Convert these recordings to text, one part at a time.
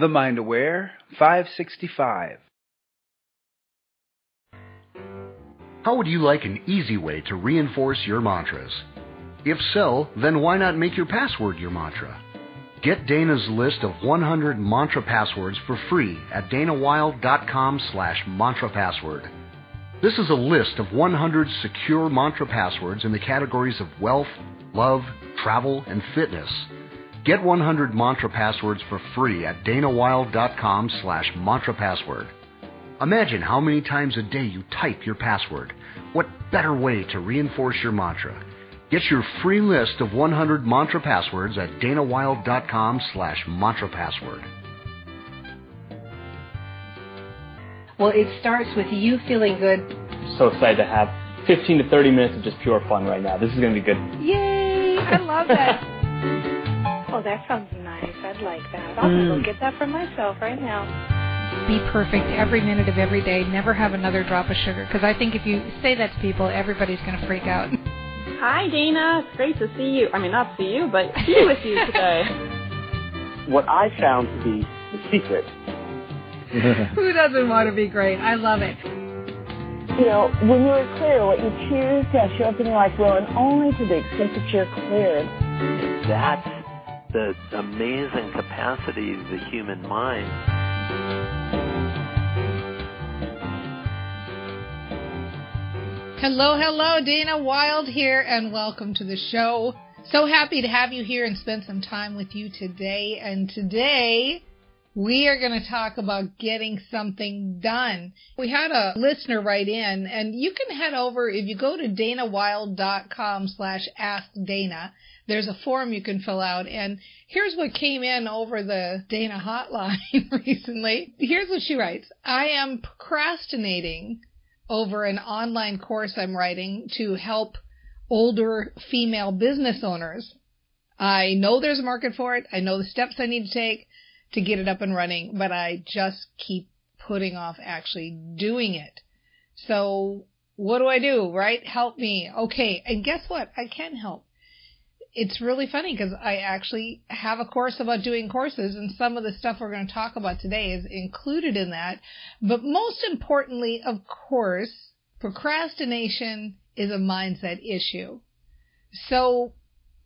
The Mind Aware 565. How would you like an easy way to reinforce your mantras? If so, then why not make your password your mantra? Get Dana's list of 100 mantra passwords for free at danawilde.com slash mantra password. This is a list of 100 secure mantra passwords in the categories of wealth, love, travel, and fitness. Get 100 mantra passwords for free at danawilde.com slash mantra password. Imagine how many times a day you type your password. What better way to reinforce your mantra? Get your free list of 100 mantra passwords at danawilde.com slash mantra password. Well, it starts with you feeling good. So excited to have 15 to 30 minutes of just pure fun right now. This is going to be good. Yay! I love that. oh, that sounds nice. I'd like that. I'll mm. go get that for myself right now. Be perfect every minute of every day. Never have another drop of sugar. Because I think if you say that to people, everybody's going to freak out. Hi, Dana. It's great to see you. I mean, not see you, but be with you today. What I found to be the secret Who doesn't want to be great? I love it. You know, when you are clear, what you choose to show up in your life will, and only to the extent that you're clear. That's the amazing capacity of the human mind. Hello, hello, Dana Wilde here, and welcome to the show. So happy to have you here and spend some time with you today. And today, we are going to talk about getting something done. We had a listener write in, and you can head over, if you go to danawilde.com slash ask Dana, there's a form you can fill out, and here's what came in over the Dana hotline recently. Here's what she writes. I am procrastinating over an online course I'm writing to help older female business owners. I know there's a market for it. I know the steps I need to take to get it up and running, but I just keep putting off actually doing it. So what do I do, right? Help me. Okay. And guess what? I can help. It's really funny because I actually have a course about doing courses and some of the stuff we're going to talk about today is included in that. But most importantly, of course, procrastination is a mindset issue. So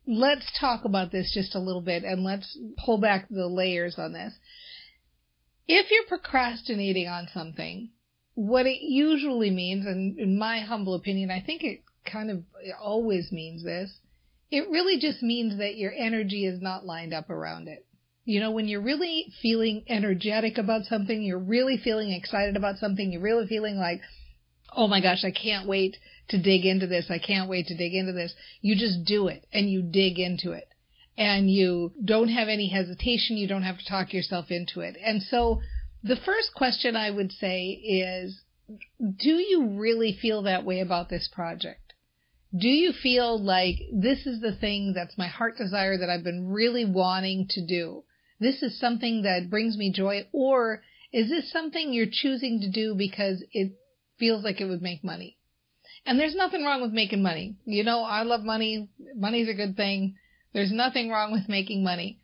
let's talk about this just a little bit and let's pull back the layers on this. If you're procrastinating on something, what it usually means, and in my humble opinion, I think it kind of always means this, it really just means that your energy is not lined up around it. You know, when you're really feeling energetic about something, you're really feeling excited about something, you're really feeling like, oh my gosh, I can't wait to dig into this. I can't wait to dig into this. You just do it and you dig into it and you don't have any hesitation. You don't have to talk yourself into it. And so the first question I would say is, do you really feel that way about this project? Do you feel like this is the thing that's my heart desire that I've been really wanting to do? This is something that brings me joy or is this something you're choosing to do because it feels like it would make money? And there's nothing wrong with making money. You know, I love money. Money's a good thing. There's nothing wrong with making money.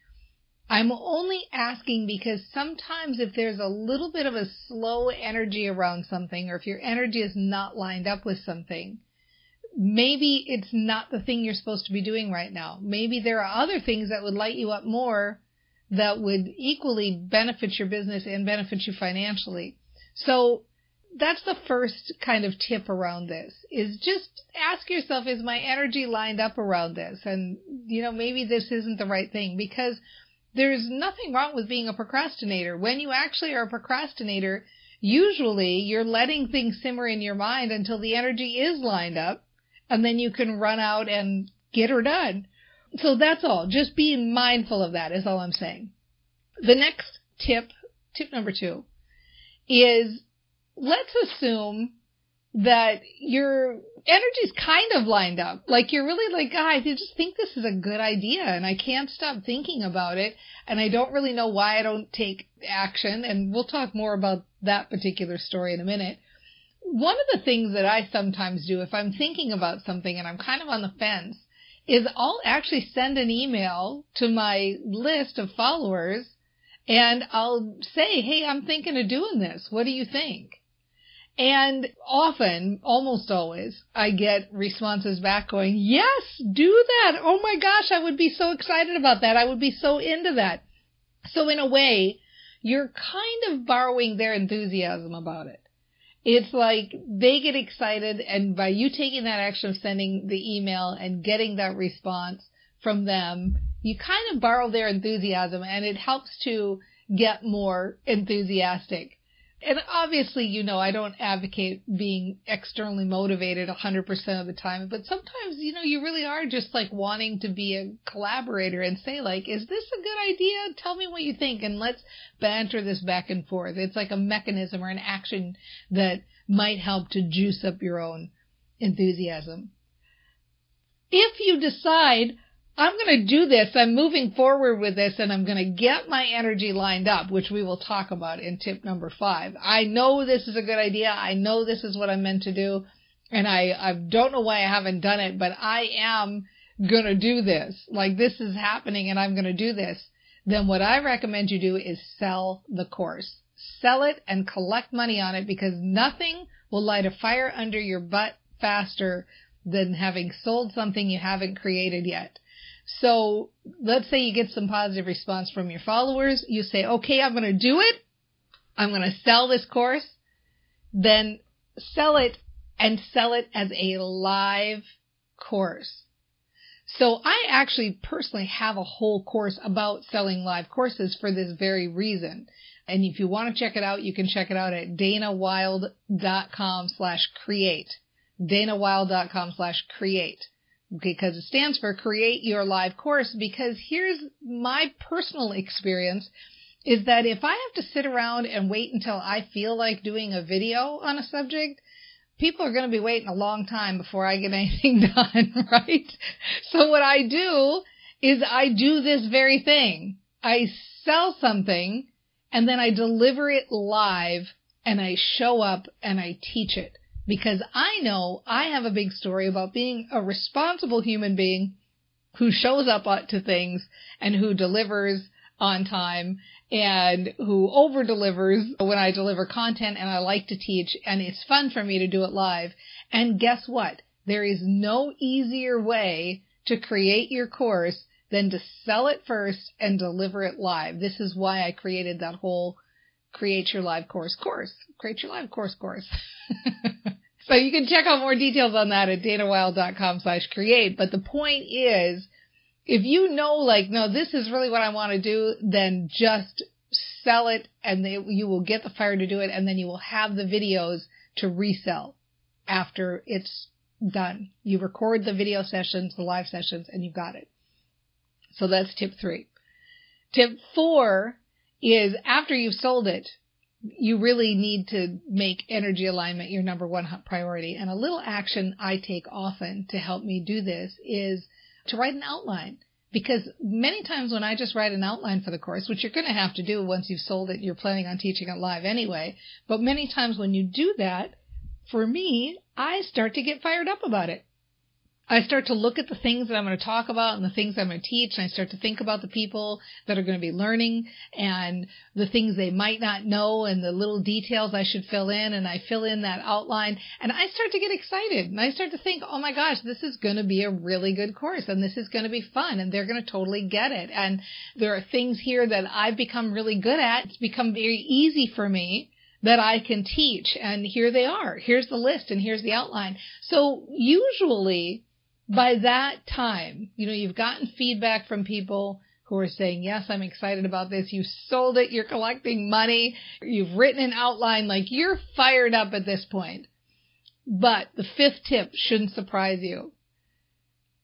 I'm only asking because sometimes if there's a little bit of a slow energy around something, or if your energy is not lined up with something, maybe it's not the thing you're supposed to be doing right now. Maybe there are other things that would light you up more that would equally benefit your business and benefit you financially. So that's the first kind of tip around this is just ask yourself, is my energy lined up around this? And, you know, maybe this isn't the right thing because there's nothing wrong with being a procrastinator. When you actually are a procrastinator, usually you're letting things simmer in your mind until the energy is lined up and then you can run out and get her done. So that's all. Just being mindful of that is all I'm saying. The next tip tip number two is let's assume that your energy's kind of lined up. Like you're really like, guys, you just think this is a good idea and I can't stop thinking about it and I don't really know why I don't take action and we'll talk more about that particular story in a minute. One of the things that I sometimes do if I'm thinking about something and I'm kind of on the fence is I'll actually send an email to my list of followers and I'll say, Hey, I'm thinking of doing this. What do you think? And often, almost always, I get responses back going, yes, do that. Oh my gosh, I would be so excited about that. I would be so into that. So in a way, you're kind of borrowing their enthusiasm about it. It's like they get excited and by you taking that action of sending the email and getting that response from them, you kind of borrow their enthusiasm and it helps to get more enthusiastic and obviously, you know, I don't advocate being externally motivated 100% of the time, but sometimes, you know, you really are just like wanting to be a collaborator and say like, is this a good idea? Tell me what you think and let's banter this back and forth. It's like a mechanism or an action that might help to juice up your own enthusiasm. If you decide I'm going to do this. I'm moving forward with this and I'm going to get my energy lined up, which we will talk about in tip number five. I know this is a good idea. I know this is what I'm meant to do. And I, I don't know why I haven't done it, but I am going to do this. Like this is happening and I'm going to do this. Then what I recommend you do is sell the course. Sell it and collect money on it because nothing will light a fire under your butt faster than having sold something you haven't created yet. So let's say you get some positive response from your followers. You say, okay, I'm going to do it. I'm going to sell this course. Then sell it and sell it as a live course. So I actually personally have a whole course about selling live courses for this very reason. And if you want to check it out, you can check it out at danawilde.com slash create. danawilde.com slash create because it stands for create your live course because here's my personal experience is that if I have to sit around and wait until I feel like doing a video on a subject, people are going to be waiting a long time before I get anything done, right? So what I do is I do this very thing. I sell something and then I deliver it live and I show up and I teach it because I know I have a big story about being a responsible human being who shows up to things and who delivers on time and who over delivers when I deliver content and I like to teach and it's fun for me to do it live. And guess what? There is no easier way to create your course than to sell it first and deliver it live. This is why I created that whole create your live course course. Create your live course course. So you can check out more details on that at danawilde.com slash create. But the point is, if you know, like, no, this is really what I want to do, then just sell it and they, you will get the fire to do it and then you will have the videos to resell after it's done. You record the video sessions, the live sessions, and you've got it. So that's tip three. Tip four is after you've sold it, you really need to make energy alignment your number one priority. And a little action I take often to help me do this is to write an outline. Because many times when I just write an outline for the course, which you're going to have to do once you've sold it, you're planning on teaching it live anyway. But many times when you do that, for me, I start to get fired up about it. I start to look at the things that I'm going to talk about and the things I'm going to teach, and I start to think about the people that are going to be learning and the things they might not know and the little details I should fill in, and I fill in that outline, and I start to get excited, and I start to think, oh my gosh, this is going to be a really good course, and this is going to be fun, and they're going to totally get it, and there are things here that I've become really good at. It's become very easy for me that I can teach. And here they are. Here's the list and here's the outline. So usually by that time, you know, you've gotten feedback from people who are saying, yes, I'm excited about this. You sold it. You're collecting money. You've written an outline. Like you're fired up at this point. But the fifth tip shouldn't surprise you.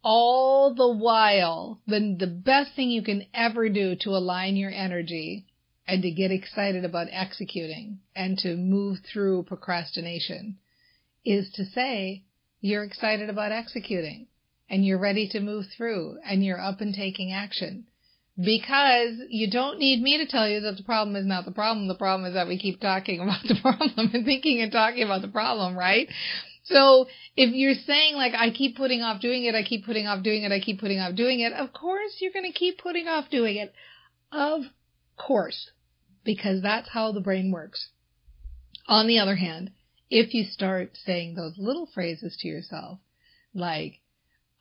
All the while, the, the best thing you can ever do to align your energy and to get excited about executing and to move through procrastination is to say you're excited about executing and you're ready to move through and you're up and taking action. Because you don't need me to tell you that the problem is not the problem. The problem is that we keep talking about the problem and thinking and talking about the problem, right? So if you're saying like, I keep putting off doing it, I keep putting off doing it, I keep putting off doing it, of course you're going to keep putting off doing it. Of course. Because that's how the brain works. On the other hand, if you start saying those little phrases to yourself, like,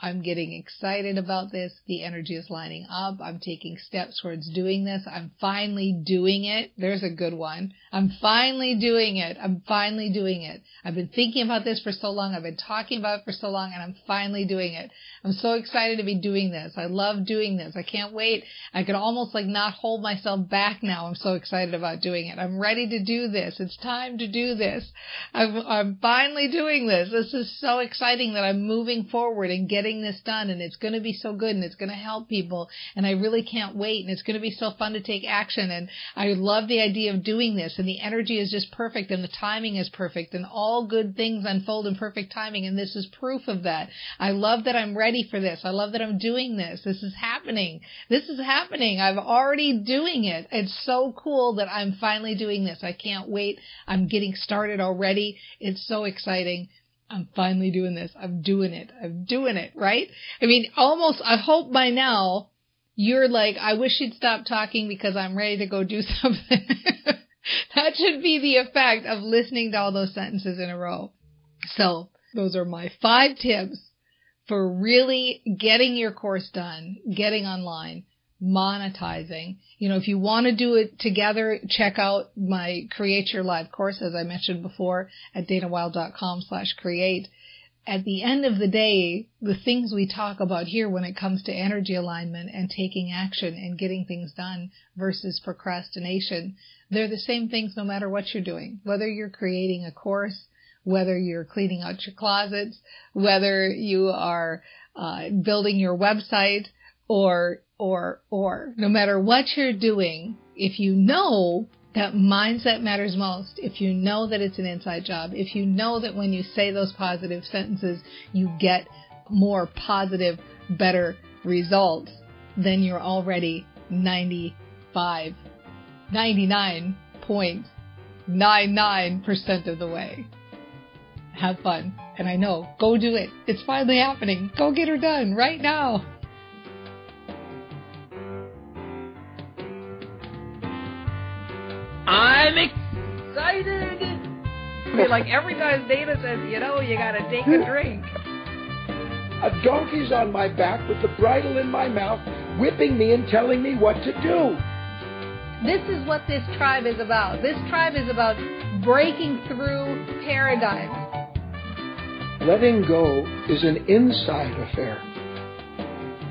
I'm getting excited about this. The energy is lining up. I'm taking steps towards doing this. I'm finally doing it. There's a good one. I'm finally doing it. I'm finally doing it. I've been thinking about this for so long. I've been talking about it for so long and I'm finally doing it. I'm so excited to be doing this. I love doing this. I can't wait. I can almost like not hold myself back now. I'm so excited about doing it. I'm ready to do this. It's time to do this. I'm, I'm finally doing this. This is so exciting that I'm moving forward and getting this done and it's going to be so good and it's going to help people and I really can't wait and it's going to be so fun to take action and I love the idea of doing this and the energy is just perfect and the timing is perfect and all good things unfold in perfect timing and this is proof of that. I love that I'm ready ready for this. I love that I'm doing this. This is happening. This is happening. I'm already doing it. It's so cool that I'm finally doing this. I can't wait. I'm getting started already. It's so exciting. I'm finally doing this. I'm doing it. I'm doing it, right? I mean, almost, I hope by now you're like, I wish you'd stop talking because I'm ready to go do something. that should be the effect of listening to all those sentences in a row. So, those are my five tips for really getting your course done, getting online, monetizing. You know, if you want to do it together, check out my Create Your Live course, as I mentioned before, at danawilde.com slash create. At the end of the day, the things we talk about here when it comes to energy alignment and taking action and getting things done versus procrastination, they're the same things no matter what you're doing. Whether you're creating a course, whether you're cleaning out your closets, whether you are uh, building your website, or or or no matter what you're doing, if you know that mindset matters most, if you know that it's an inside job, if you know that when you say those positive sentences, you get more positive, better results, then you're already 95, 99.99% of the way have fun. And I know, go do it. It's finally happening. Go get her done right now. I mean, like every time Dana says, you know, you gotta take a drink. A donkey's on my back with the bridle in my mouth, whipping me and telling me what to do. This is what this tribe is about. This tribe is about breaking through paradigms. Letting go is an inside affair.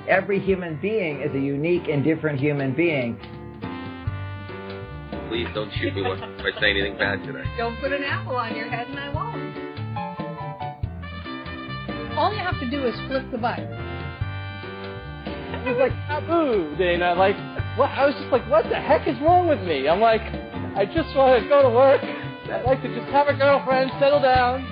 Every human being is a unique and different human being. Please don't shoot me if I say anything bad today. Don't put an apple on your head and I won't. All you have to do is flip the button. He's like taboo, Dana. Like, what? I was just like, what the heck is wrong with me? I'm like, I just want to go to work. I'd like to just have a girlfriend, settle down,